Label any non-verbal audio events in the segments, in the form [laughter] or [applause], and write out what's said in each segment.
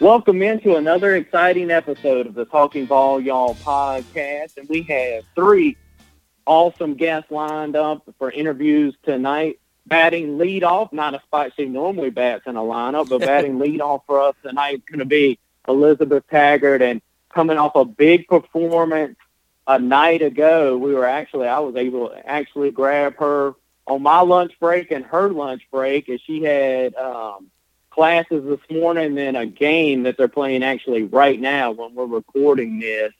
Welcome into another exciting episode of the Talking Ball Y'all podcast. And we have three awesome guests lined up for interviews tonight. Batting lead off, not a spot she normally bats in a lineup, but [laughs] batting lead off for us tonight is going to be Elizabeth Taggart. And coming off a big performance a night ago, we were actually, I was able to actually grab her on my lunch break and her lunch break as she had um, classes this morning and then a game that they're playing actually right now when we're recording this.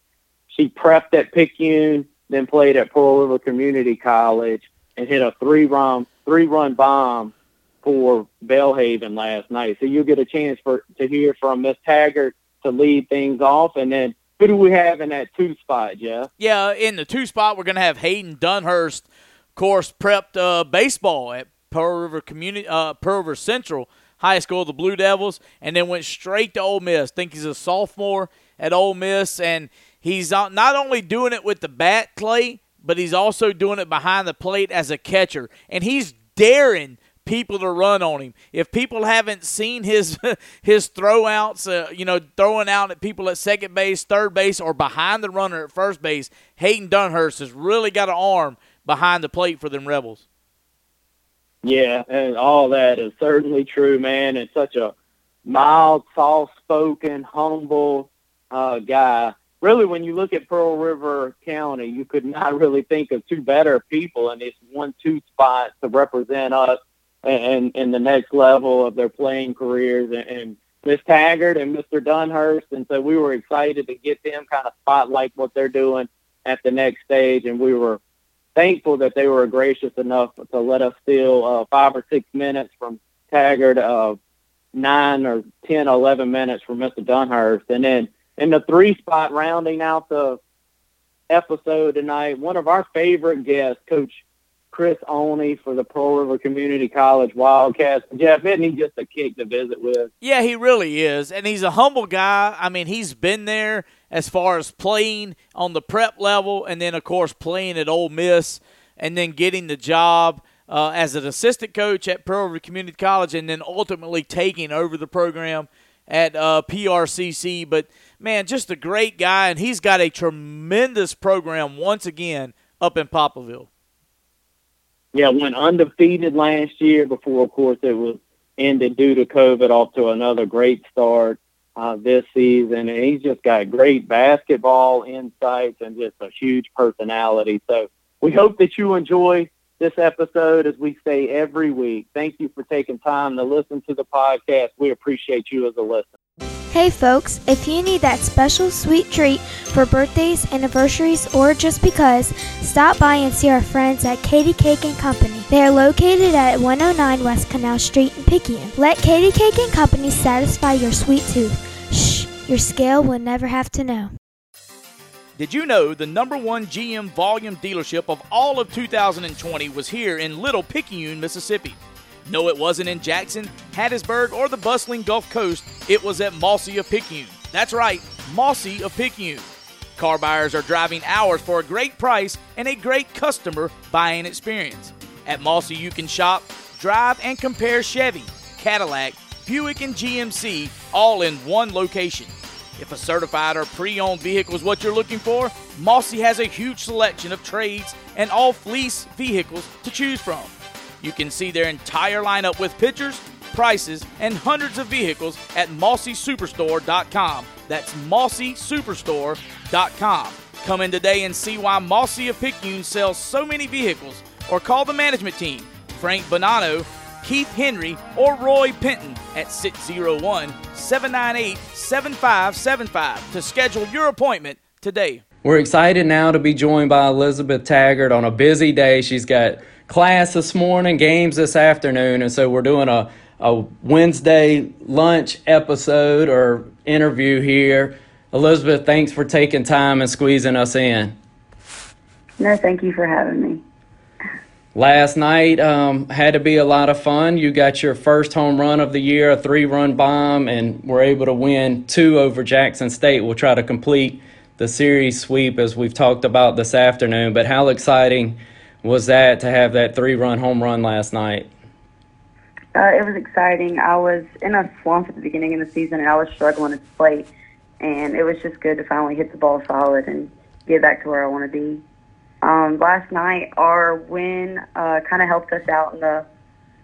She prepped at Picayune, then played at Pearl River Community College and hit a three run three run bomb for Belhaven last night. So you'll get a chance for to hear from Miss Taggart to lead things off and then who do we have in that two spot, Jeff? Yeah, in the two spot we're gonna have Hayden Dunhurst, of course, prepped uh, baseball at Pearl River Community uh, Pearl River Central High School, the Blue Devils, and then went straight to Ole Miss. think he's a sophomore at Ole Miss, and he's not only doing it with the bat, Clay, but he's also doing it behind the plate as a catcher, and he's daring people to run on him. If people haven't seen his [laughs] his throwouts, uh, you know, throwing out at people at second base, third base, or behind the runner at first base, Hayden Dunhurst has really got an arm behind the plate for them Rebels. Yeah, and all that is certainly true, man. And such a mild, soft-spoken, humble uh, guy. Really, when you look at Pearl River County, you could not [laughs] really think of two better people in this one-two spot to represent us and in the next level of their playing careers. And, and Miss Taggart and Mr. Dunhurst, and so we were excited to get them kind of spotlight what they're doing at the next stage, and we were thankful that they were gracious enough to let us steal uh, five or six minutes from Taggart, uh, nine or ten, eleven minutes from Mr. Dunhurst, and then in the three spot, rounding out the episode tonight, one of our favorite guests, Coach Chris Oney for the Pearl River Community College Wildcats. Jeff, isn't he just a kick to visit with? Yeah, he really is, and he's a humble guy. I mean, he's been there as far as playing on the prep level and then, of course, playing at Ole Miss and then getting the job uh, as an assistant coach at Pearl River Community College and then ultimately taking over the program at uh, PRCC. But, man, just a great guy, and he's got a tremendous program once again up in Poplarville. Yeah, went undefeated last year before, of course, it was ended due to COVID off to another great start uh, this season. And he's just got great basketball insights and just a huge personality. So we hope that you enjoy this episode as we say every week. Thank you for taking time to listen to the podcast. We appreciate you as a listener. Hey folks, if you need that special sweet treat for birthdays, anniversaries, or just because, stop by and see our friends at Katie Cake and Company. They are located at 109 West Canal Street in Picayune. Let Katie Cake and Company satisfy your sweet tooth. Shh, your scale will never have to know. Did you know the number one GM volume dealership of all of 2020 was here in Little Picayune, Mississippi? No, it wasn't in Jackson, Hattiesburg, or the bustling Gulf Coast. It was at Mossy of Picayune. That's right, Mossy of Picayune. Car buyers are driving hours for a great price and a great customer buying experience. At Mossy, you can shop, drive, and compare Chevy, Cadillac, Buick, and GMC all in one location. If a certified or pre owned vehicle is what you're looking for, Mossy has a huge selection of trades and all fleece vehicles to choose from. You can see their entire lineup with pictures, prices, and hundreds of vehicles at MossySuperstore.com. That's MossySuperstore.com. Come in today and see why Mossy of Picayune sells so many vehicles, or call the management team, Frank Bonanno, Keith Henry, or Roy Penton at 601 798 7575 to schedule your appointment today. We're excited now to be joined by Elizabeth Taggart on a busy day. She's got class this morning, games this afternoon, and so we're doing a, a Wednesday lunch episode or interview here. Elizabeth, thanks for taking time and squeezing us in. No, thank you for having me. Last night um, had to be a lot of fun. You got your first home run of the year, a three run bomb, and were able to win two over Jackson State. We'll try to complete the series sweep as we've talked about this afternoon. But how exciting! was that to have that three run home run last night? Uh, it was exciting. I was in a slump at the beginning of the season, and I was struggling the plate. And it was just good to finally hit the ball solid and get back to where I want to be. Um, last night, our win uh, kind of helped us out in the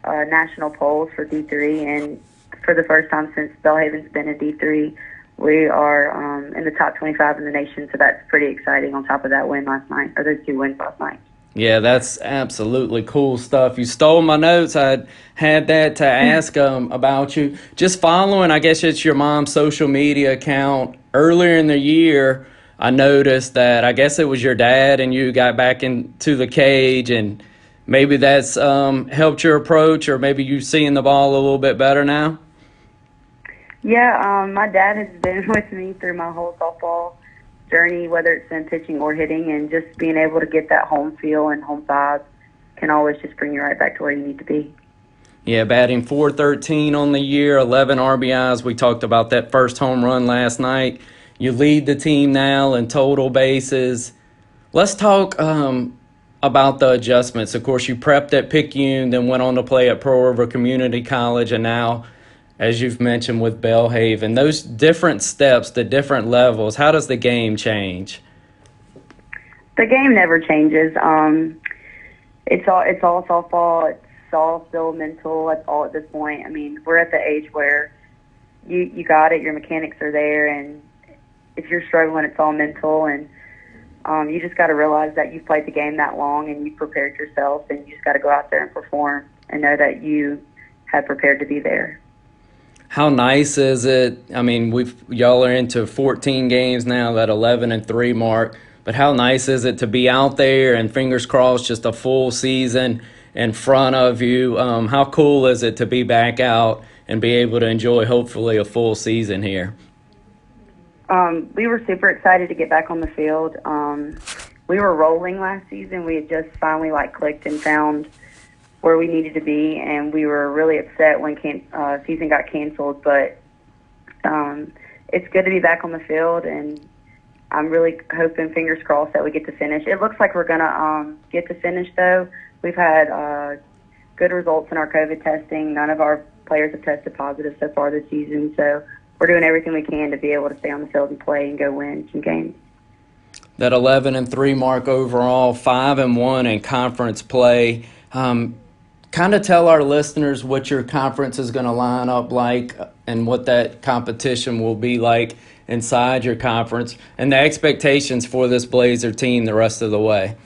uh, national polls for D3, and for the first time since Belhaven's been in D3, we are um, in the top 25 in the nation. So that's pretty exciting. On top of that win last night, or those two wins last night. Yeah, that's absolutely cool stuff. You stole my notes. I had that to [laughs] ask um, about you. Just following, I guess it's your mom's social media account. Earlier in the year, I noticed that I guess it was your dad and you got back into the cage, and maybe that's um, helped your approach, or maybe you seeing the ball a little bit better now. Yeah, um, my dad has been [laughs] with me through my whole softball journey, whether it's in pitching or hitting, and just being able to get that home feel and home vibes can always just bring you right back to where you need to be. Yeah, batting 413 on the year, 11 RBIs. We talked about that first home run last night. You lead the team now in total bases. Let's talk um, about the adjustments. Of course, you prepped at Picayune, then went on to play at Pearl River Community College, and now as you've mentioned with Belhaven, those different steps, the different levels, how does the game change? The game never changes. Um, it's all it's all softball. It's all still mental. It's all at this point. I mean, we're at the age where you you got it. Your mechanics are there, and if you're struggling, it's all mental. And um, you just got to realize that you've played the game that long and you've prepared yourself, and you just got to go out there and perform and know that you have prepared to be there how nice is it? I mean, we've y'all are into 14 games now, that 11 and 3 mark. But how nice is it to be out there and fingers crossed, just a full season in front of you? Um, how cool is it to be back out and be able to enjoy hopefully a full season here? Um, we were super excited to get back on the field. Um, we were rolling last season. We had just finally like clicked and found where we needed to be, and we were really upset when can- uh, season got canceled. But um, it's good to be back on the field, and I'm really hoping, fingers crossed, that we get to finish. It looks like we're gonna um, get to finish, though. We've had uh, good results in our COVID testing. None of our players have tested positive so far this season, so we're doing everything we can to be able to stay on the field and play and go win some games. That 11 and three mark overall, five and one in conference play. Um, kind of tell our listeners what your conference is going to line up like and what that competition will be like inside your conference and the expectations for this Blazer team the rest of the way.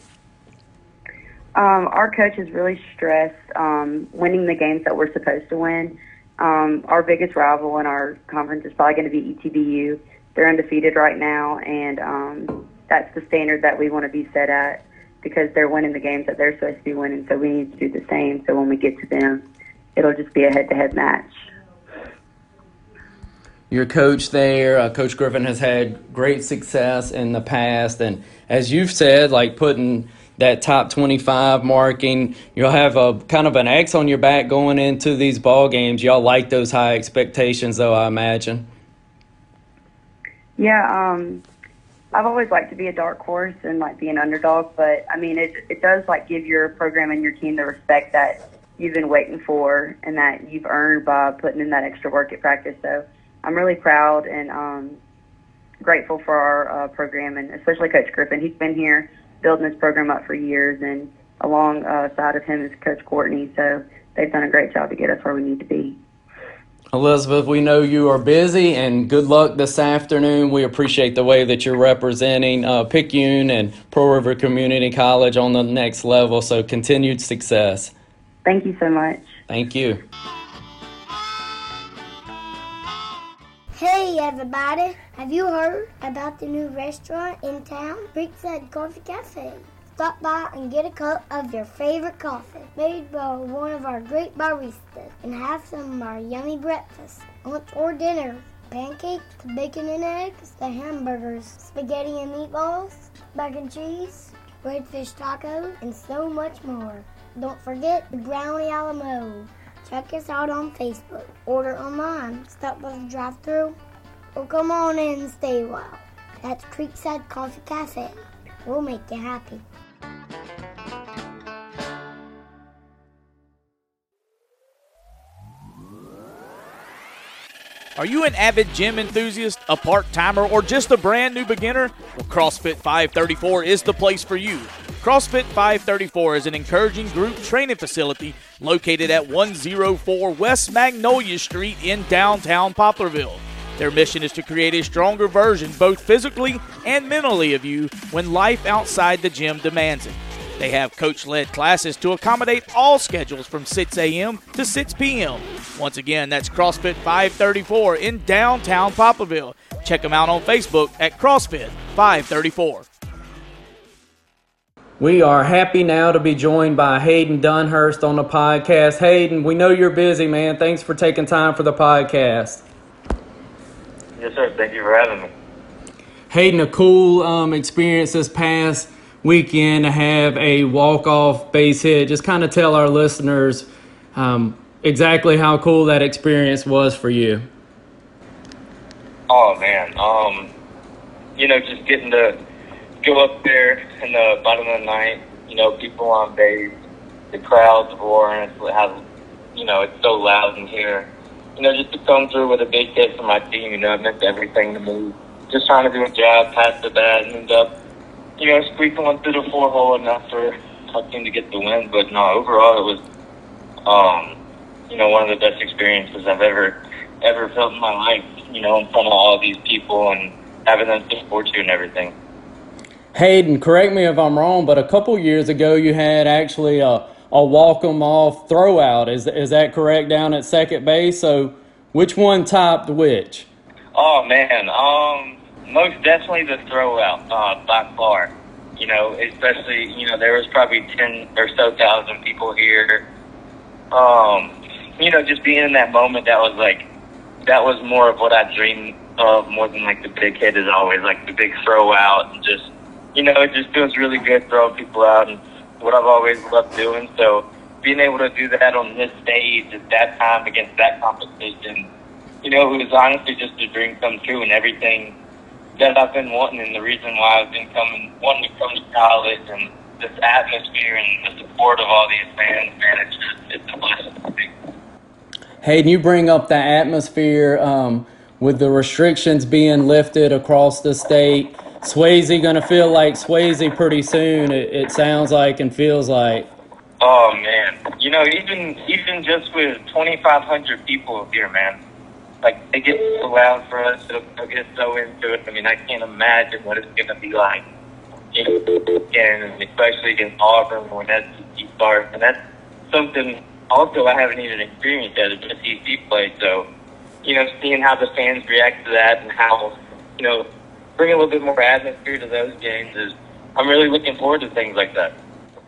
Um, our coach is really stressed um, winning the games that we're supposed to win. Um, our biggest rival in our conference is probably going to be ETBU. They're undefeated right now, and um, that's the standard that we want to be set at because they're winning the games that they're supposed to be winning. So we need to do the same. So when we get to them, it'll just be a head-to-head match. Your coach there, uh, Coach Griffin, has had great success in the past, and as you've said, like putting that top 25 marking, you'll have a kind of an X on your back going into these ball games. Y'all like those high expectations, though, I imagine. Yeah, um, I've always liked to be a dark horse and like be an underdog, but I mean, it it does like give your program and your team the respect that you've been waiting for and that you've earned by putting in that extra work at practice. So I'm really proud and um, grateful for our uh, program and especially Coach Griffin. He's been here building this program up for years, and alongside of him is Coach Courtney. So they've done a great job to get us where we need to be. Elizabeth, we know you are busy and good luck this afternoon. We appreciate the way that you're representing uh, Picayune and Pearl River Community College on the next level. So continued success. Thank you so much. Thank you. Hey everybody, have you heard about the new restaurant in town, Creekside Coffee Cafe? Stop by and get a cup of your favorite coffee made by one of our great baristas and have some of our yummy breakfast, lunch or dinner. Pancakes, bacon and eggs, the hamburgers, spaghetti and meatballs, mac and cheese, redfish tacos, and so much more. Don't forget the brownie Alamo. Check us out on Facebook. Order online. Stop by the drive through or come on in and stay a while. That's Creekside Coffee Cafe. We'll make you happy. Are you an avid gym enthusiast, a part timer, or just a brand new beginner? Well, CrossFit 534 is the place for you. CrossFit 534 is an encouraging group training facility located at 104 West Magnolia Street in downtown Poplarville. Their mission is to create a stronger version, both physically and mentally, of you when life outside the gym demands it. They have coach led classes to accommodate all schedules from 6 a.m. to 6 p.m. Once again, that's CrossFit 534 in downtown Poplarville. Check them out on Facebook at CrossFit 534. We are happy now to be joined by Hayden Dunhurst on the podcast. Hayden, we know you're busy, man. Thanks for taking time for the podcast. Yes, sir. Thank you for having me. Hayden, a cool um, experience this past weekend to have a walk-off base hit. Just kind of tell our listeners um, exactly how cool that experience was for you. Oh man, um, you know, just getting to go up there in the bottom of the night. You know, people on base, the crowds roaring. It's how you know it's so loud in here. You know, just to come through with a big hit for my team. You know, it meant everything to me. Just trying to do a job, pass the bat, and end up, you know, squeaking one through the four hole enough for our team to get the win. But no, overall, it was, um, you know, one of the best experiences I've ever ever felt in my life. You know, in front of all these people and having them support you and everything. Hayden, correct me if I'm wrong, but a couple years ago you had actually a, a walk 'em off throwout. Is is that correct down at second base? So which one topped which? Oh man, um, most definitely the throwout uh, by far. You know, especially you know there was probably ten or so thousand people here. Um, you know, just being in that moment, that was like that was more of what I dreamed of more than like the big hit is always like the big throwout and just you know it just feels really good throwing people out and what I've always loved doing. So being able to do that on this stage at that time against that competition, you know, it was honestly just a dream come true and everything that I've been wanting and the reason why I've been coming wanting to come to college and this atmosphere and the support of all these fans, man, it's it's a blessing. Hayden, you bring up the atmosphere um, with the restrictions being lifted across the state. Swayze to feel like Swayze pretty soon. It, it sounds like and feels like. Oh man, you know, even even just with 2,500 people here, man, like it gets so loud for us. They'll get so into it. I mean, I can't imagine what it's gonna be like, and especially in Auburn when that starts. And that's something also I haven't even experienced as a SEC play. So, you know, seeing how the fans react to that and how, you know, bring a little bit more atmosphere to those games is, I'm really looking forward to things like that.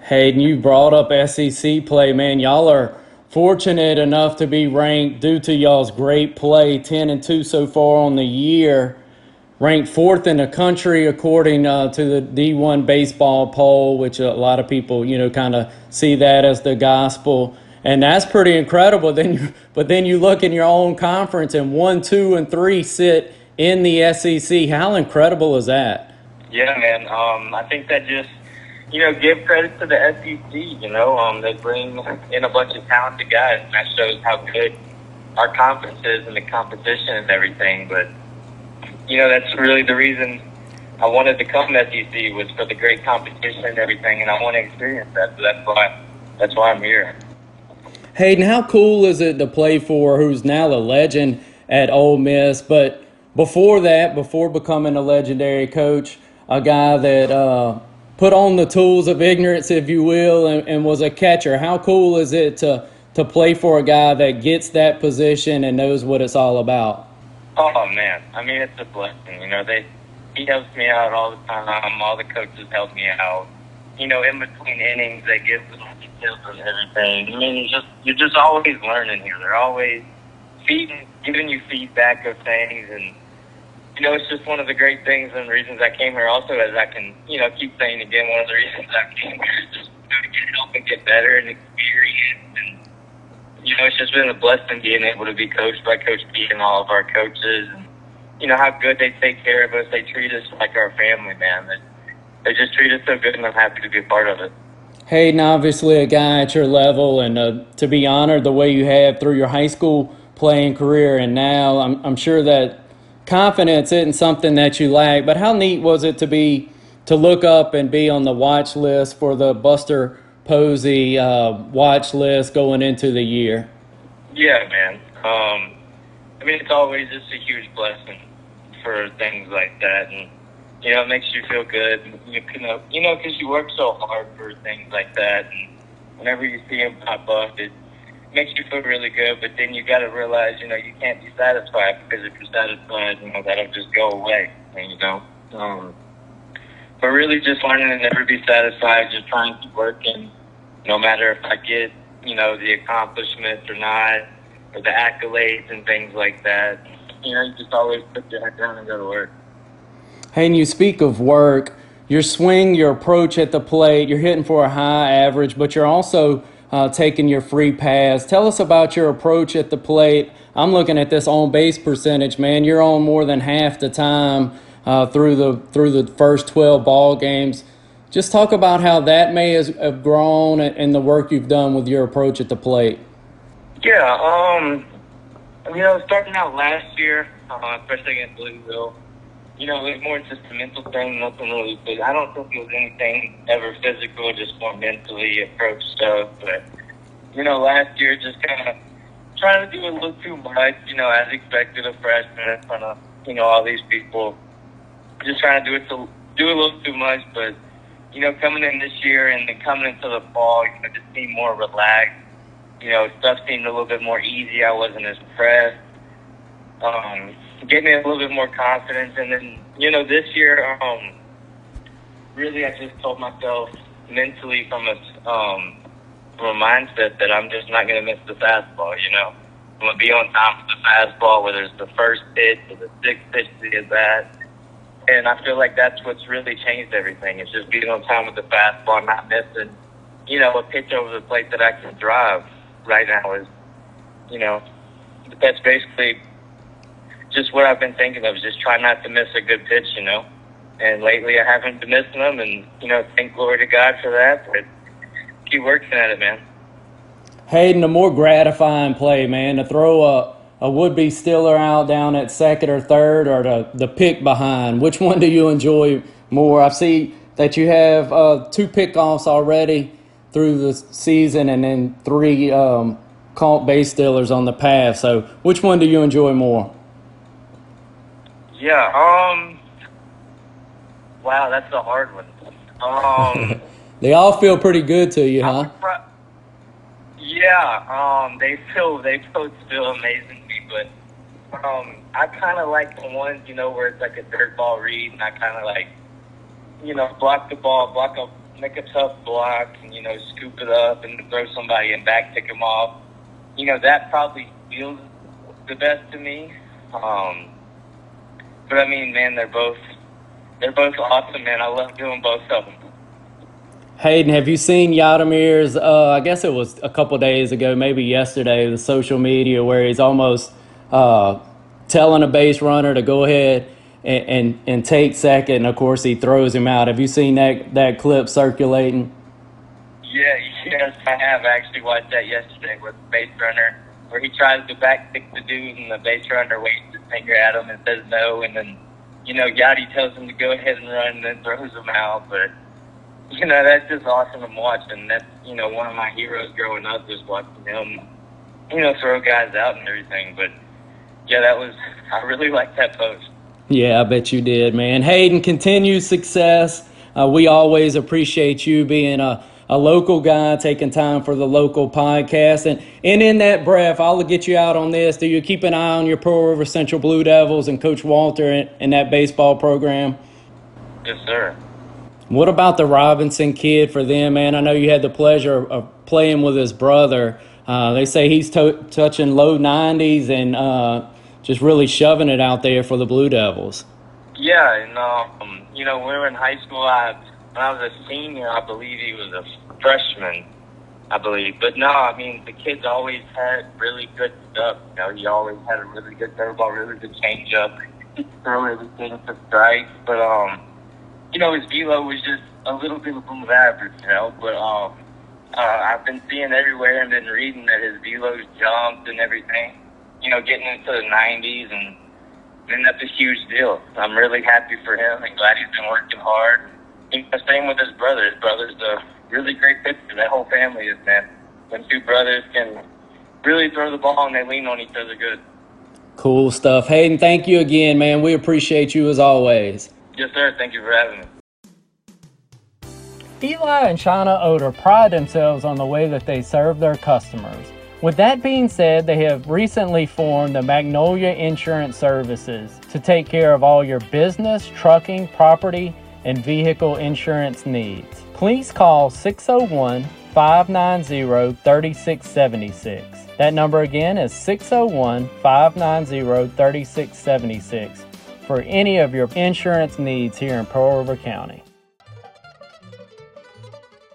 Hayden, you brought up SEC play, man. Y'all are fortunate enough to be ranked due to y'all's great play, 10 and 2 so far on the year. Ranked fourth in the country according uh, to the D1 baseball poll, which a lot of people, you know, kind of see that as the gospel and that's pretty incredible. [laughs] Then, you, but then you look in your own conference, and one, two, and three sit in the SEC. How incredible is that? Yeah, man. Um, I think that just you know give credit to the SEC. You know, um, they bring in a bunch of talented guys, and that shows how good our conference is and the competition and everything. But you know, that's really the reason I wanted to come to SEC was for the great competition and everything, and I want to experience that. So that's why that's why I'm here. Hayden, how cool is it to play for who's now a legend at Ole Miss? But before that, before becoming a legendary coach, a guy that uh, put on the tools of ignorance, if you will, and, and was a catcher. How cool is it to to play for a guy that gets that position and knows what it's all about? Oh man, I mean it's a blessing. You know, they he helps me out all the time. All the coaches help me out. You know, in between innings, they give little details and everything. I mean, it's just you're just always learning here. They're always feeding, giving you feedback of things, and you know, it's just one of the great things and reasons I came here. Also, as I can, you know, keep saying again, one of the reasons I came here is just to get help and get better and experience. And you know, it's just been a blessing being able to be coached by Coach B and all of our coaches. And you know how good they take care of us. They treat us like our family, man. They, they just treat us so good, and I'm happy to be a part of it. Hey, Hayden, obviously a guy at your level, and uh, to be honored the way you have through your high school playing career and now. I'm, I'm sure that confidence isn't something that you lack, but how neat was it to be to look up and be on the watch list for the Buster Posey uh, watch list going into the year? Yeah, man. Um, I mean, it's always just a huge blessing for things like that, and you know, it makes you feel good. You know, you know, because you work so hard for things like that, and whenever you see them pop up, it makes you feel really good. But then you got to realize, you know, you can't be satisfied because if you're satisfied, you know, that'll just go away. And you know, um, but really just learning to never be satisfied, just trying to keep working, no matter if I get, you know, the accomplishments or not, or the accolades and things like that. You know, you just always put your head down and go to work. Hey, and you speak of work, your swing, your approach at the plate, you're hitting for a high average, but you're also uh, taking your free pass. Tell us about your approach at the plate. I'm looking at this on base percentage, man. You're on more than half the time uh, through the through the first 12 ball games. Just talk about how that may have grown and the work you've done with your approach at the plate. Yeah, um, you know, starting out last year, uh, especially against Louisville, you know, it was more just a mental thing, nothing really big. I don't think it was anything ever physical, just more mentally approach stuff. But, you know, last year just kind of trying to do a little too much, you know, as expected, a freshman in front of, you know, all these people just trying to do it to do a little too much, but you know, coming in this year and then coming into the fall, you know, just being more relaxed. You know, stuff seemed a little bit more easy. I wasn't as pressed. Um, gave me a little bit more confidence, and then you know, this year, um, really, I just told myself mentally from a um, from a mindset that I'm just not going to miss the fastball. You know, I'm going to be on time with the fastball, whether it's the first pitch or the sixth pitch to the bat and I feel like that's what's really changed everything. It's just being on time with the fastball, not missing, you know, a pitch over the plate that I can drive right now is, you know, that's basically just what I've been thinking of, just try not to miss a good pitch, you know. And lately I haven't been missing them, and, you know, thank glory to God for that, but keep working at it, man. Hayden, a more gratifying play, man, to throw a a would be Stiller out down at second or third or the, the pick behind? Which one do you enjoy more? I see that you have uh, two pickoffs already through the season and then three um, caught base stealers on the path. So which one do you enjoy more? Yeah, um, wow, that's a hard one. Um, [laughs] they all feel pretty good to you, huh? [laughs] Yeah, um, they feel they both feel amazing to me, but um, I kind of like the ones, you know, where it's like a dirt ball read, and I kind of like, you know, block the ball, block a make a tough block, and you know, scoop it up and throw somebody and back pick them off. You know, that probably feels the best to me. Um, but I mean, man, they're both they're both awesome, man. I love doing both of them. Hayden, have you seen Yadimir's? Uh, I guess it was a couple days ago, maybe yesterday, the social media where he's almost uh, telling a base runner to go ahead and, and, and take second. And of course, he throws him out. Have you seen that, that clip circulating? Yeah, yes, I have actually watched that yesterday with the base runner where he tries to back the dude and the base runner his finger at him and says no. And then, you know, Yadi tells him to go ahead and run and then throws him out. But, you know, that's just awesome to watch. And that's, you know, one of my heroes growing up, just watching him, you know, throw guys out and everything. But, yeah, that was, [laughs] I really liked that post. Yeah, I bet you did, man. Hayden, continued success. Uh, we always appreciate you being a, a local guy, taking time for the local podcast. And, and in that breath, I'll get you out on this. Do you keep an eye on your Pearl River Central Blue Devils and Coach Walter in, in that baseball program? Yes, sir. What about the Robinson kid for them, man? I know you had the pleasure of playing with his brother. Uh, they say he's to- touching low 90s and uh, just really shoving it out there for the Blue Devils. Yeah, and um, you know, when we were in high school, I, when I was a senior, I believe he was a freshman, I believe. But no, I mean, the kid's always had really good stuff. You know, he always had a really good ball, really good changeup, [laughs] throw everything for strikes. But um, you know, his velo was just a little bit above average. You know, but um, uh, I've been seeing everywhere and been reading that his velo's jumped and everything you know, getting into the 90s, and and that's a huge deal. I'm really happy for him and glad he's been working hard. And the same with his brother. His brother's a really great pitcher. That whole family is, man. When two brothers can really throw the ball and they lean on each other good. Cool stuff. Hayden, thank you again, man. We appreciate you as always. Yes, sir. Thank you for having me. Eli and Shauna Oder pride themselves on the way that they serve their customers. With that being said, they have recently formed the Magnolia Insurance Services to take care of all your business, trucking, property, and vehicle insurance needs. Please call 601 590 3676. That number again is 601 590 3676 for any of your insurance needs here in Pearl River County.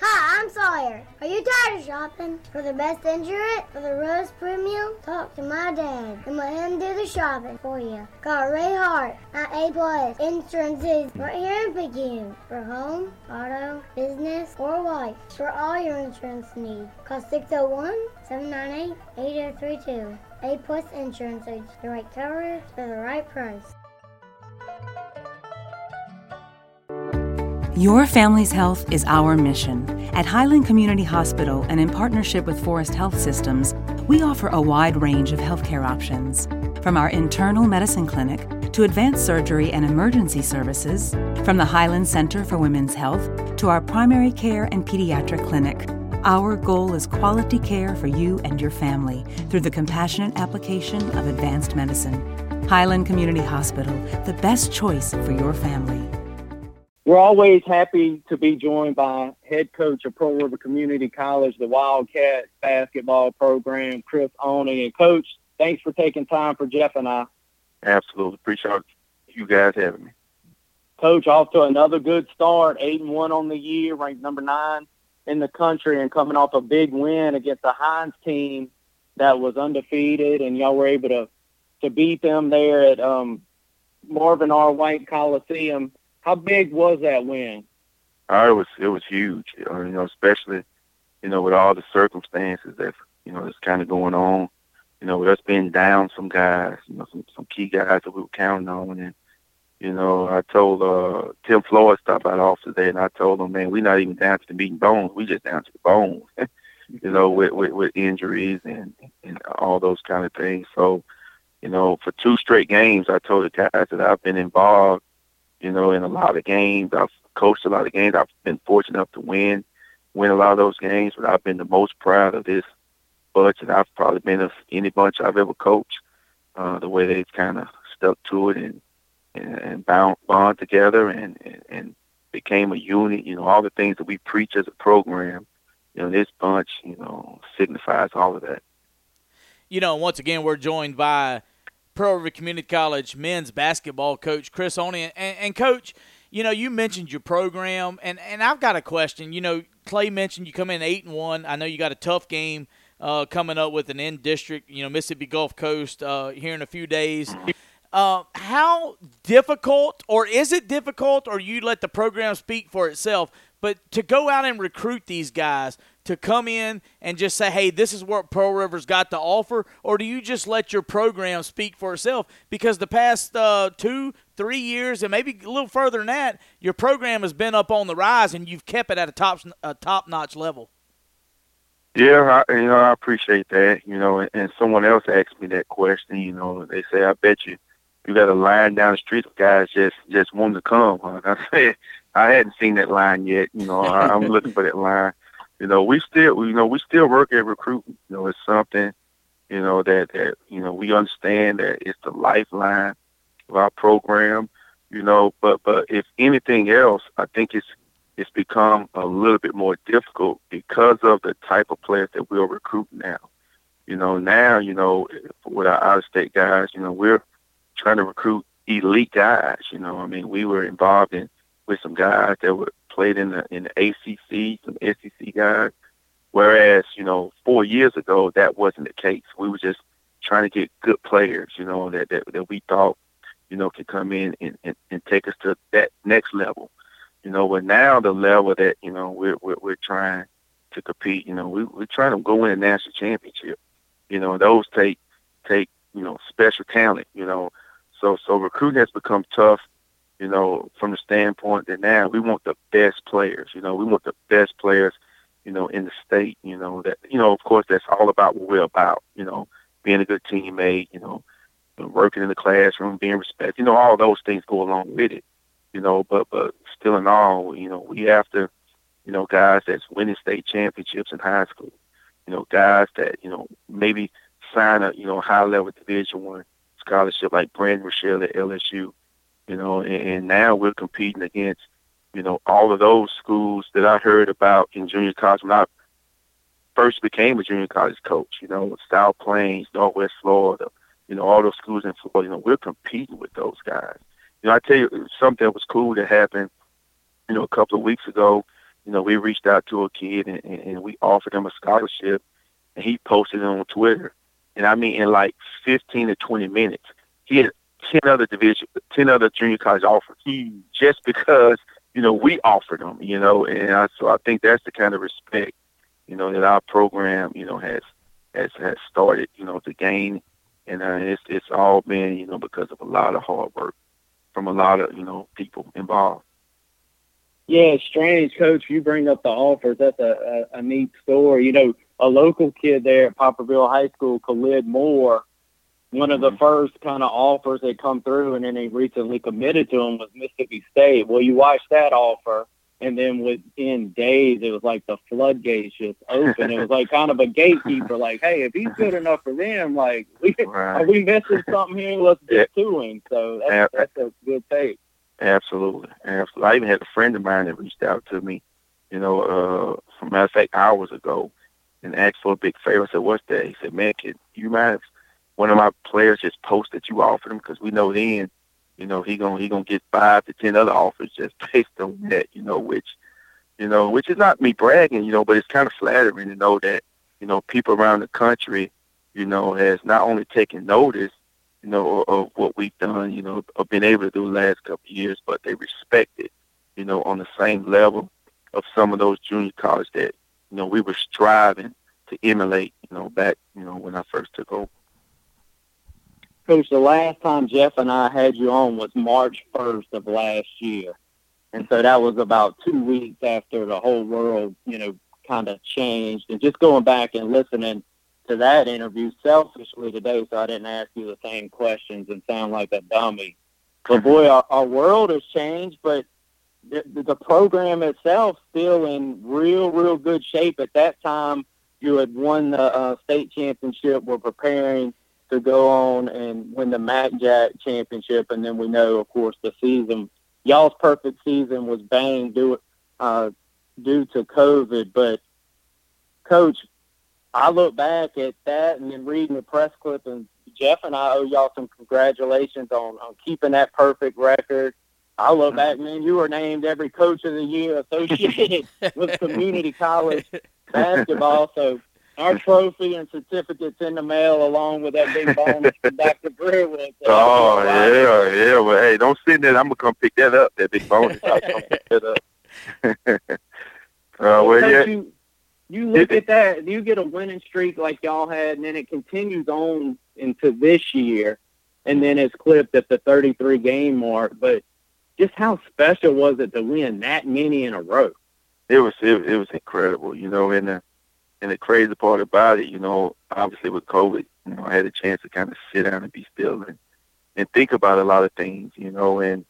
Hi, I'm Sawyer. Are you tired of shopping for the best insurance for the Rose Premium? Talk to my dad and let him do the shopping for you. Call Ray Hart at A Plus Insurances right here in Picayune for home, auto, business, or life for all your insurance needs. Call 601 798 8032. A Plus Insurance the right coverage for the right price. Your family's health is our mission. At Highland Community Hospital and in partnership with Forrest Health Systems, we offer a wide range of healthcare options. From our internal medicine clinic to advanced surgery and emergency services, from the Highland Center for Women's Health to our primary care and pediatric clinic, our goal is quality care for you and your family through the compassionate application of advanced medicine. Highland Community Hospital, the best choice for your family. We're always happy to be joined by head coach of Pearl River Community College, the Wildcat basketball program, Chris Oney. And coach, thanks for taking time for Jeff and I. Absolutely. Appreciate you guys having me. Coach, off to another good start, eight and one on the year, ranked number nine in the country, and coming off a big win against the Hinds team that was undefeated, and y'all were able to to beat them there at um, Marvin R. White Coliseum. How big was that win? Oh, it was it was huge. Uh, you know, especially you know with all the circumstances that you know that's kind of going on. You know, with us being down some guys, you know, some some key guys that we were counting on, and you know, I told uh Tim Floyd stopped by the office today, and I told him, man, we're not even down to the meat and bones. We just down to the bones. [laughs] you know, with, with with injuries and and all those kind of things. So, you know, for two straight games, I told the guys that I've been involved you know, in a lot of games. I've coached a lot of games. I've been fortunate enough to win, win a lot of those games. But I've been the most proud of this bunch, and I've probably been of any bunch I've ever coached. Uh, the way they've kind of stuck to it and and, and bound bond together and, and and became a unit. You know, all the things that we preach as a program. You know, this bunch, you know, signifies all of that. You know, once again, we're joined by Pearl River Community College men's basketball coach Chris Oney. And, and, coach, you know, you mentioned your program, and, and I've got a question. You know, Clay mentioned you come in eight and one. I know you got a tough game uh, coming up with an in district, you know, Mississippi Gulf Coast uh, here in a few days. Uh, how difficult, or is it difficult, or you let the program speak for itself? But to go out and recruit these guys, to come in and just say, hey, this is what Pearl River's got to offer? Or do you just let your program speak for itself? Because the past uh, two, three years, and maybe a little further than that, your program has been up on the rise and you've kept it at a top, a top notch level. Yeah, I, you know, I appreciate that. You know, and, and someone else asked me that question. You know, they say, "I bet you you got a line down the street of guys just just wanting to come." I [laughs] said, I hadn't seen that line yet. You know, I, I'm looking for that line you know, we still, you know, we still work at recruiting. You know, it's something, you know, that that you know we understand that it's the lifeline of our program. You know, but but if anything else, I think it's it's become a little bit more difficult because of the type of players that we're recruiting now. You know, now you know with our out-of-state guys, you know, we're trying to recruit elite guys. You know, I mean, we were involved in with some guys that were played in the in the ACC, some SEC guys. Whereas you know four years ago that wasn't the case. We were just trying to get good players, you know, that that, that we thought you know could come in and, and, and take us to that next level. You know, but now the level that you know we're we're, we're trying to compete. You know, we, we're trying to go win a national championship. You know, those take take you know, special talent, you know. So so recruiting has become tough, you know, from the standpoint that now we want the best players, you know, we want the best players, you know, in the state, you know, that you know, of course that's all about what we're about, you know, being a good teammate, you know, working in the classroom, being respected, you know, all those things go along with it. You know, but but still in all, you know, we have to, you know, guys that's winning state championships in high school. You know, guys that, you know, maybe sign a, you know, high level division one scholarship like Brandon Rochelle at LSU, you know, and, and now we're competing against, you know, all of those schools that I heard about in junior college when I first became a junior college coach, you know, South Plains, Northwest Florida, you know, all those schools in Florida, you know, we're competing with those guys. You know, I tell you something that was cool that happened, you know, a couple of weeks ago. You know, we reached out to a kid and, and, and we offered him a scholarship, and he posted it on Twitter. And I mean, in like 15 to 20 minutes, he had 10 other division, 10 other junior college offers just because, you know, we offered them, you know, and I, so I think that's the kind of respect, you know, that our program, you know, has, has, has started, you know, to gain. And uh, it's, it's all been, you know, because of a lot of hard work from a lot of, you know, people involved. Yeah, strange, Coach. You bring up the offers. That's a, a, a neat story. You know, a local kid there at Poplarville High School, Khalid Moore, one of the mm-hmm. first kind of offers that come through, and then he recently committed to him was Mississippi State. Well, you watch that offer, and then within days, it was like the floodgates just open. it was like kind of a gatekeeper, [laughs] like, hey, if he's good enough for them, like, [laughs] we, right. are we missing something here? Let's get to him. So that's, that's a good take. Absolutely, absolutely. I even had a friend of mine that reached out to me, you know, uh, from matter of fact, hours ago, and asked for a big favor. I said, "What's that?" He said, "Man, can you mind if one of my players just post that you offered him? Because we know then, you know, he gonna he gonna get five to ten other offers just based on that, you know, which, you know, which is not me bragging, you know, but it's kind of flattering to know that, you know, people around the country, you know, has not only taken notice, you know, of what we've done, you know, of been able to do the last couple of years, but they respect it, you know, on the same level of some of those junior colleges that, you know, we were striving to emulate, you know, back, you know, when I first took over. Coach, the last time Jeff and I had you on was March 1st of last year. And so that was about two weeks after the whole world, you know, kind of changed. And just going back and listening to that interview selfishly today, so I didn't ask you the same questions and sound like a dummy. But boy, our, our world has changed, but the, the program itself still in real, real good shape. At that time, you had won the uh, state championship. We're preparing to go on and win the Mac Jack championship, and then we know, of course, the season, y'all's perfect season was banged due, uh, due to COVID. But, Coach, I look back at that and then reading the press clip, and Jeff and I owe y'all some congratulations on, on keeping that perfect record. I look back, man, you were named every coach of the year associated [laughs] with community college basketball. So our trophy and certificates in the mail along with that big bonus from Dr. Brewer. [laughs] Oh, yeah, yeah. Well, hey, don't send that. I'm going to come pick that up, that big bonus. I'll come pick that up. [laughs] uh, well, yeah. You, you look at that, you get a winning streak like y'all had, and then it continues on into this year, and then it's clipped at the 33 game mark. But just how special was it to win that many in a row? It was it, it was incredible, you know, and the and the crazy part about it, you know, obviously with COVID, you know, I had a chance to kind of sit down and be still and and think about a lot of things, you know, and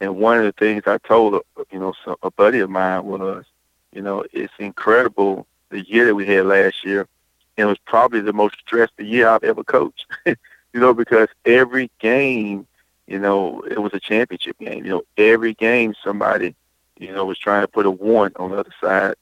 and one of the things I told, you know, a buddy of mine was, you know, it's incredible the year that we had last year. And it was probably the most stressed year I've ever coached, [laughs] you know, because every game, you know, it was a championship game. You know, every game somebody, you know, was trying to put a one on the other side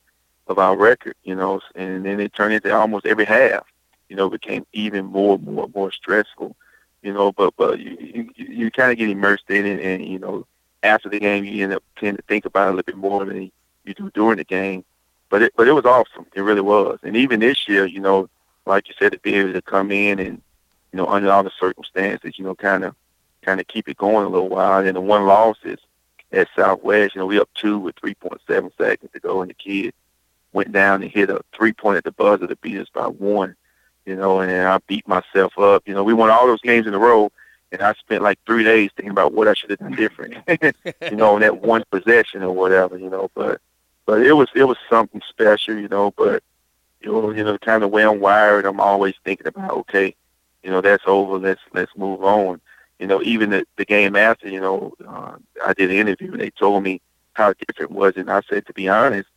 of our record, you know, and then it turned into almost every half, you know, became even more, more, more stressful, you know, but, but you, you, you kind of get immersed in it and, you know, after the game, you end up tend to think about it a little bit more than you do during the game. But it, but it was awesome. It really was. And even this year, you know, like you said, to be able to come in and, you know, under all the circumstances, you know, kind of, kind of keep it going a little while. And the one loss is at Southwest, you know, we up two with 3.7 seconds to go, and the kid went down and hit a three point at the buzzer to beat us by one. you know, and I beat myself up. You know, we won all those games in a row, and I spent like three days thinking about what I should have done different. [laughs] you know, in that one possession or whatever. You know, but but it was it was something special. You know, but you know, you know, kind of way I'm wired, I'm always thinking about okay, you know, that's over. Let's let's move on. You know, even the, the game after, you know, uh, I did an interview and they told me how different it was, and I said, to be honest,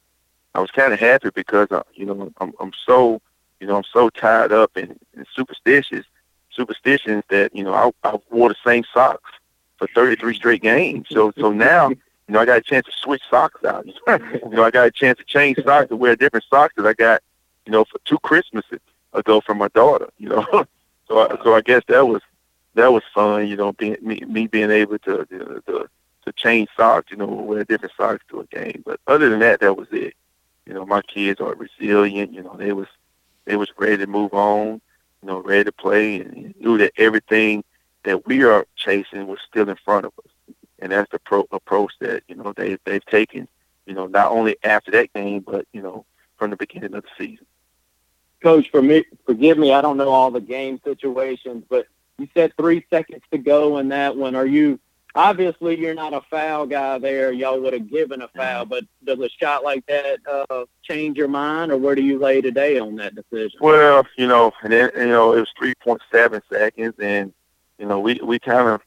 I was kind of happy because, uh, you know, I'm, I'm so, you know, I'm so tied up and, and superstitious, superstitions that, you know, I, I wore the same socks for 33 straight games. So, so now, you know, I got a chance to switch socks out. [laughs] you know, I got a chance to change socks to wear different socks that I got, you know, for two Christmases ago from my daughter. You know, [laughs] so so I guess that was that was fun. You know, being me, me being able to, to to to change socks. You know, wear different socks to a game. But other than that, that was it. You know, my kids are resilient. You know, they was they was ready to move on. You know, ready to play, and knew that everything that we are chasing was still in front of us. And that's the pro- approach that you know they they've taken. You know, not only after that game, but you know, from the beginning of the season. Coach, for me, forgive me, I don't know all the game situations, but you said three seconds to go in that one. Are you obviously you're not a foul guy there? Y'all would have given a foul, but does a shot like that uh, change your mind, or where do you lay today on that decision? Well, you know, and then, you know, it was three point seven seconds, and you know, we we kind of,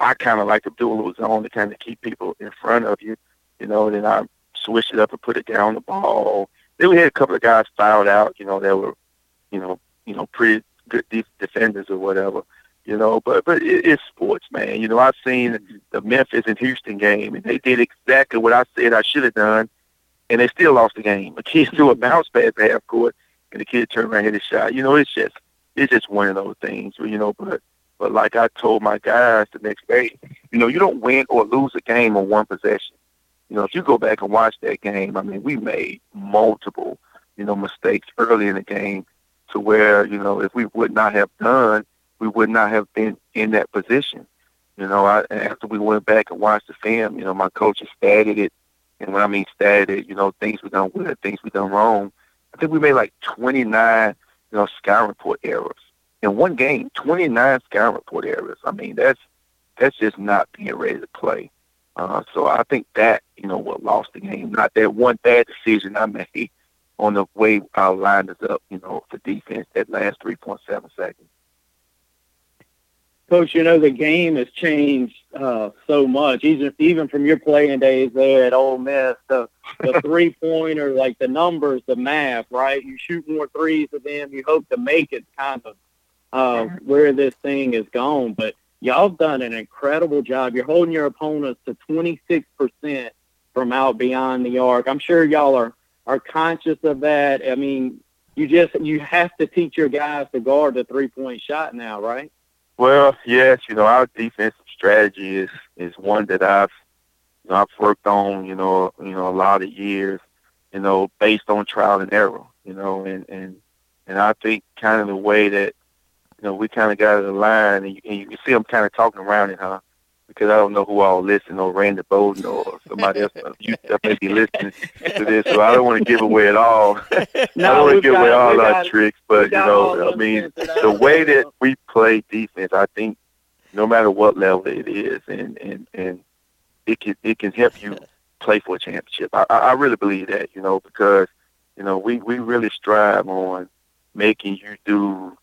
I kind of like to do a zone to kind of keep people in front of you, you know. Then I switch it up and put it down the ball then we had a couple of guys fouled out, you know, that were, you know, you know, pretty good defenders or whatever, you know. But but it, it's sports, man. You know, I've seen the Memphis and Houston game, and they did exactly what I said I should have done, and they still lost the game. A kid threw a bounce pass at half court, and the kid turned around and hit a shot. You know, it's just it's just one of those things, you know. But but like I told my guys the next day, you know, you don't win or lose a game on one possession you know, if you go back and watch that game, I mean, we made multiple, you know, mistakes early in the game to where, you know, if we would not have done, we would not have been in that position. You know, I, after we went back and watched the film, you know, my coaches stated it. And when I mean stated, it, you know, things we done well, things we done wrong. I think we made like 29, you know, scout report errors. In one game, 29 scout report errors. I mean, that's that's just not being ready to play. Uh, so I think that, you know, what lost the game, not that one bad decision I made [laughs] on the way I lined us up, you know, for defense that last 3.7 seconds. Coach, you know, the game has changed uh, so much, even even from your playing days there at Ole Miss. The, the [laughs] three-pointer, like the numbers, the math, right? You shoot more threes than them. You hope to make it kind of uh, where this thing is gone. But y'all have done an incredible job. You're holding your opponents to 26% from out beyond the arc. I'm sure y'all are, are conscious of that. I mean, you just you have to teach your guys to guard the three point shot now, right? Well, yes, you know, our defensive strategy is is one that I've you know, I've worked on, you know, you know, a lot of years, you know, based on trial and error, you know, and and and I think kind of the way that you know, we kind of got it aligned, and you, and you can see them kind of talking around it, huh? Because I don't know who all listen, or Randy Bowden, or somebody else [laughs] you may be listening to this, so I don't want to give away it all. no, [laughs] I don't want to give away all our got, tricks, but you know, I mean, the way that we play defense, I think, no matter what level it is, and and and it can it can help you [laughs] play for a championship. I, I really believe that, you know, because you know we we really strive on making you do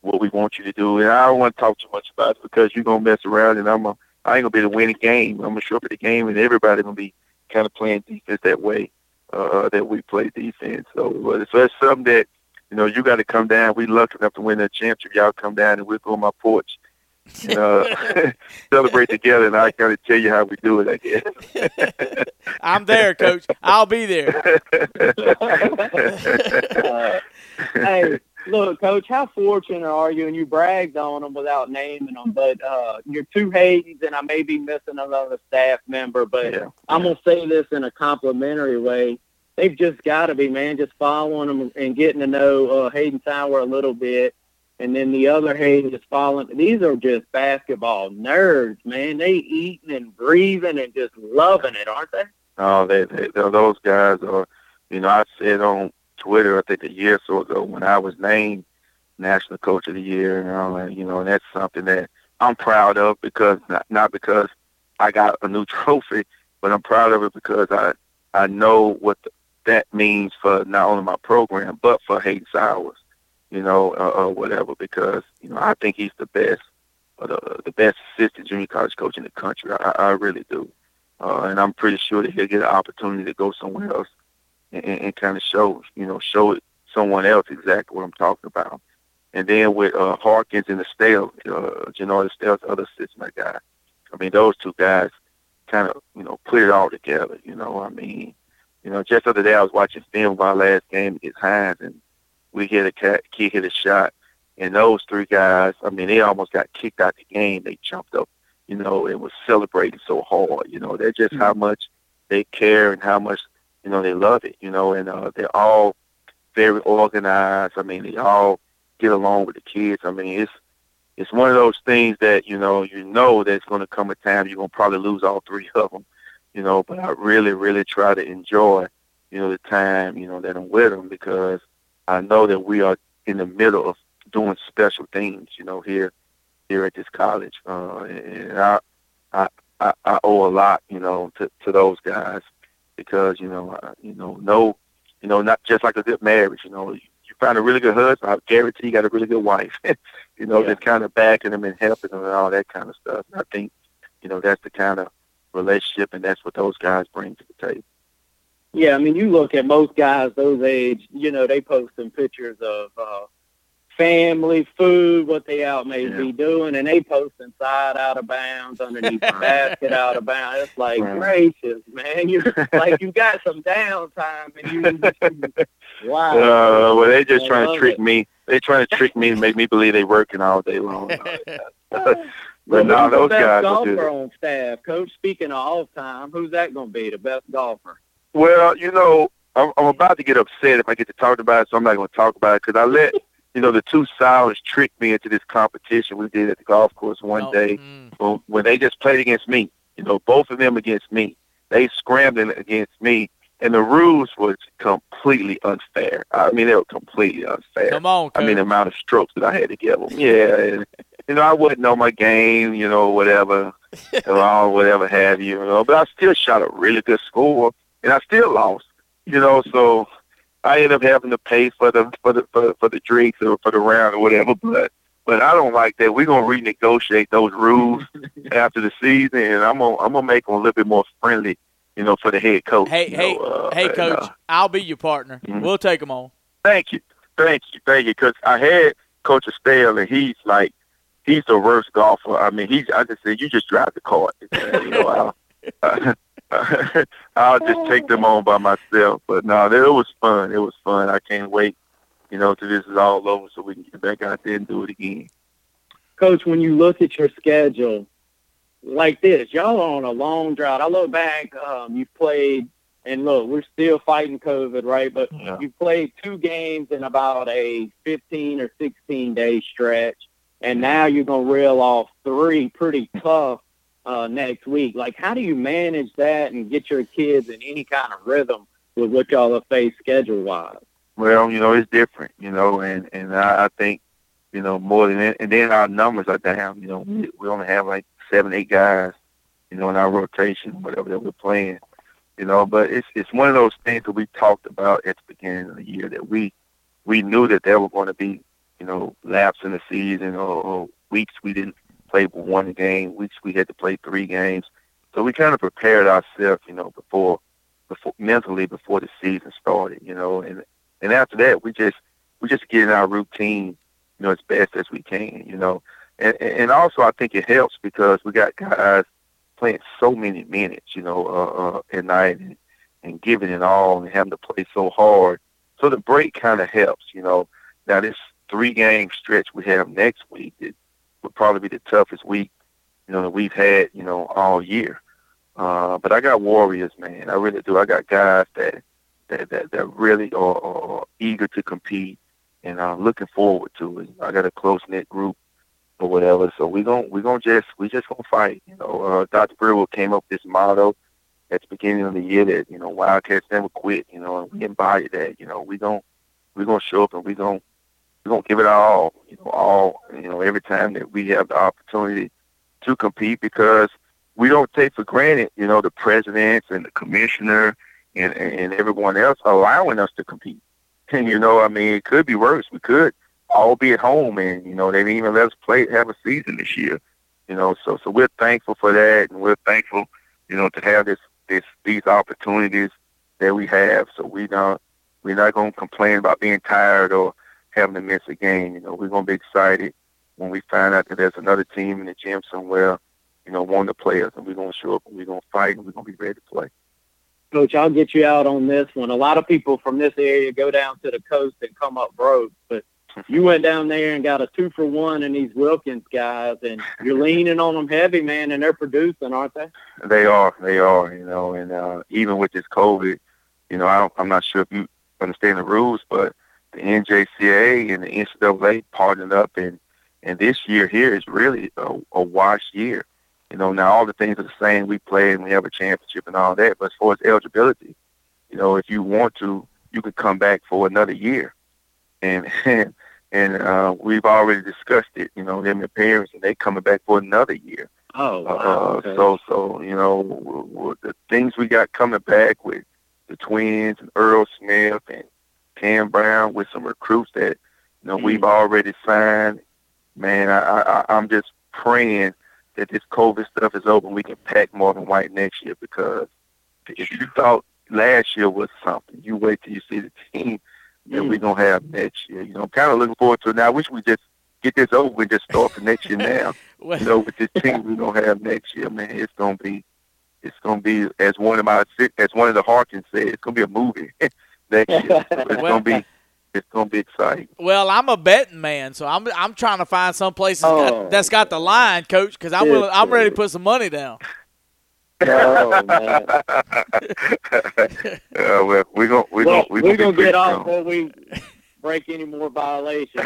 what we want you to do. And I don't want to talk too much about it because you're gonna mess around, and I'm a, I ain't gonna be the winning game. I'm gonna show up at the game, and everybody gonna be kind of playing defense that way uh, that we play defense. So, but so that's something that you know you got to come down. We lucky enough to win that championship. Y'all come down, and we'll go on my porch. And, uh, [laughs] [laughs] celebrate together, and I gotta tell you how we do it. I guess. [laughs] I'm there, Coach. I'll be there. uh, hey, look, Coach, how fortunate are you? And you bragged on them without naming them, but uh, your two Haydens, and I may be missing another staff member, but yeah. I'm gonna say this in a complimentary way. They've just got to be, man, just following them and getting to know uh, Hayden Tower a little bit, and then the other Hayden just following. These are just basketball nerds, man. They eating and breathing and just loving it, aren't they? Oh, they, they those guys are. You know, I said on Twitter, I think a year or so ago when I was named, National Coach of the Year and all that. You know, and that's something that I'm proud of because not, not because I got a new trophy, but I'm proud of it because I I know what the, that means for not only my program but for Hayden Sowers, you know, uh, or whatever. Because you know I think he's the best, or the the best assistant junior college coach in the country. I, I really do, uh, and I'm pretty sure that he'll get an opportunity to go somewhere else and, and, kind of show you know show it someone else exactly what I'm talking about. And then with uh, Harkins and Estelle, uh, Janard Estelle's other assistant guy. I mean, those two guys kind of, you know, put it all together. You know, I mean, you know, just the other day I was watching film of our last game against Hinds, and we hit a cat, kid hit a shot, and those three guys, I mean, they almost got kicked out the game. They jumped up, you know, and was celebrating so hard. You know, that's just mm-hmm. how much they care and how much, you know, they love it. You know, and uh, they're all very organized. I mean, they all get along with the kids. I mean, it's it's one of those things that you know you know there's going to come a time you're going to probably lose all three of them, you know. But I really, really try to enjoy, you know, the time you know that I'm with them because I know that we are in the middle of doing special things, you know, here here at this college, uh, and I I I owe a lot, you know, to to those guys because you know you know no you know not just like a good marriage, you know you find a really good husband, I guarantee you got a really good wife. [laughs] you know, yeah. just kind of backing them and helping them and all that kind of stuff. And I think, you know, that's the kind of relationship and that's what those guys bring to the table. Yeah, I mean, you look at most guys those age, you know, they post some pictures of uh, family, food, what they out may yeah. be doing, and they post inside out of bounds, underneath the [laughs] basket out of bounds. It's like right. gracious, man. You like you got some downtime and you [laughs] wow. Uh, well they just I trying to trick it. me. They trying to trick me and make me believe they working all day long. [laughs] but well, no, those the best guys golfer on staff, coach. Speaking of all time, who's that going to be? The best golfer? Well, you know, I'm, I'm about to get upset if I get to talk about it, so I'm not going to talk about it because I let you know, the two Sours tricked me into this competition we did at the golf course one oh, day mm. when they just played against me. You know, both of them against me. They scrambled against me, and the rules was completely unfair. I mean, they were completely unfair. Come on, Coach. I mean, the amount of strokes that I had to give them. Yeah, and, you know, I wouldn't know my game. You know, whatever, [laughs] or whatever have you. You know, but I still shot a really good score, and I still lost. You know, so I end up having to pay for the for the for, for the drinks or for the round or whatever. But but I don't like that. We're gonna renegotiate those rules [laughs] after the season, and I'm gonna I'm gonna make them a little bit more friendly. You know, for the head coach. Hey, hey, know, uh, hey, coach! uh, I'll be your partner. Mm-hmm. We'll take them on. Thank you, thank you, thank you. Because I had Coach Estelle, and he's like, he's the worst golfer. I mean, he's. I just said, you just drive the cart. you know, I, [laughs] [laughs] I'll just take them on by myself. But no, it was fun. It was fun. I can't wait, you know, till this is all over so we can get back out there and do it again. Coach, when you look at your schedule like this, y'all are on a long drought. I look back, um, you played, and look, we're still fighting COVID, right? But yeah. you played two games in about a 15 or 16 day stretch, and now you're going to reel off three pretty tough uh, next week. Like, how do you manage that and get your kids in any kind of rhythm with what y'all have faced schedule wise? Well, you know, it's different, you know, and and I, I think, you know, more than and then our numbers are down. You know, we, we only have like seven, eight guys, you know, in our rotation, whatever that we're playing, you know. But it's it's one of those things that we talked about at the beginning of the year that we we knew that there were going to be, you know, laps in the season or, or weeks we didn't played one game, weeks we had to play three games. So we kind of prepared ourselves, you know, before, before mentally before the season started, you know, and and after that we just we just get in our routine, you know, as best as we can, you know, and and also I think it helps because we got guys playing so many minutes, you know, uh, uh, at night and, and giving it all and having to play so hard. So the break kind of helps, you know. Now this three game stretch we have next week, it, would probably be the toughest week, you know, that we've had, you know, all year. Uh, but I got warriors, man. I really do. I got guys that that that, that really are, are eager to compete, and I'm looking forward to it. I got a close knit group or whatever. So we gon' we gonna just we just gonna fight. You know, uh, Dr. Brewer came up with this motto at the beginning of the year that you know Wildcats never quit. You know, and we embody that. You know, we gon' we gonna show up and we gonna we're gonna give it all, you know, all, you know, every time that we have the opportunity to compete because we don't take for granted, you know, the presidents and the commissioner and and everyone else allowing us to compete. [laughs] And you know, I mean, it could be worse. We could all be at home, and you know, they didn't even let us play have a season this year. You know, so so we're thankful for that, and we're thankful, you know, to have this this these opportunities that we have. So we don't we're not going to complain about being tired or having to miss a game. You know, we're going to be excited when we find out that there's another team in the gym somewhere, you know, wanting to play us, and we're going to show up and we're going to fight and we're going to be ready to play. Coach, I'll get you out on this one. A lot of people from this area go down to the coast and come up broke, but [laughs] you went down there and got a two for one in these Wilkins guys, and you're leaning on them heavy, man, and they're producing, aren't they? They are, they are, you know, and uh, even with this COVID, you know, I don't, I'm not sure if you understand the rules, but the NJCA and the NCAA partnered up, and and this year here is really a, a wash year. You know, now all the things are the same. We play and we have a championship and all that. But as far as eligibility, you know, if you want to, you could come back for another year. And [laughs] and, and uh, we've already discussed it. You know, them and parents, and they coming back for another year. Oh, wow. Uh, okay. So so you know w- w- the things we got coming back with the twins and Earl Smith and Cam Brown with some recruits that you know we've mm-hmm. already signed. Man, I, I I'm just praying that this COVID stuff is over and we can pack Morgan White next year because if you thought last year was something, you wait till you see the team that we're mm. gonna have next year. You know, I'm kind of looking forward to it now. I wish we just get this over and just start for next year now. [laughs] Well- you know, with this team we're gonna have next year, man, it's gonna be it's gonna be as one of my as one of the Harkins said, it's gonna be a movie [laughs] next year. So [laughs] it's Well- gonna be it's gonna be exciting. Well, I'm a betting man, so I'm I'm trying to find some places Oh. that's got the line, coach, because I'm willing, I'm ready to put some money down. Oh, man. [laughs] uh, well, we're gonna we're well, gonna we're, we're gonna, gonna get off strong. before we break any more violations. [laughs]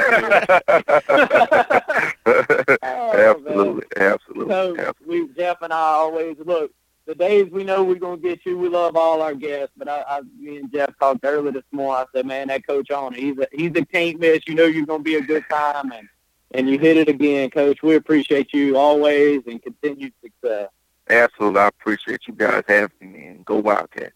absolutely, absolutely, So absolutely. we Jeff and I always look. The days we know we're gonna get you, we love all our guests. But I, I me and Jeff talked earlier this morning. I said, man, that coach on, he's a he's a can't miss. You know you're gonna be a good time, and and you hit it again, coach. We appreciate you always and continued success. Absolutely, I appreciate you guys having me. And go Wildcats.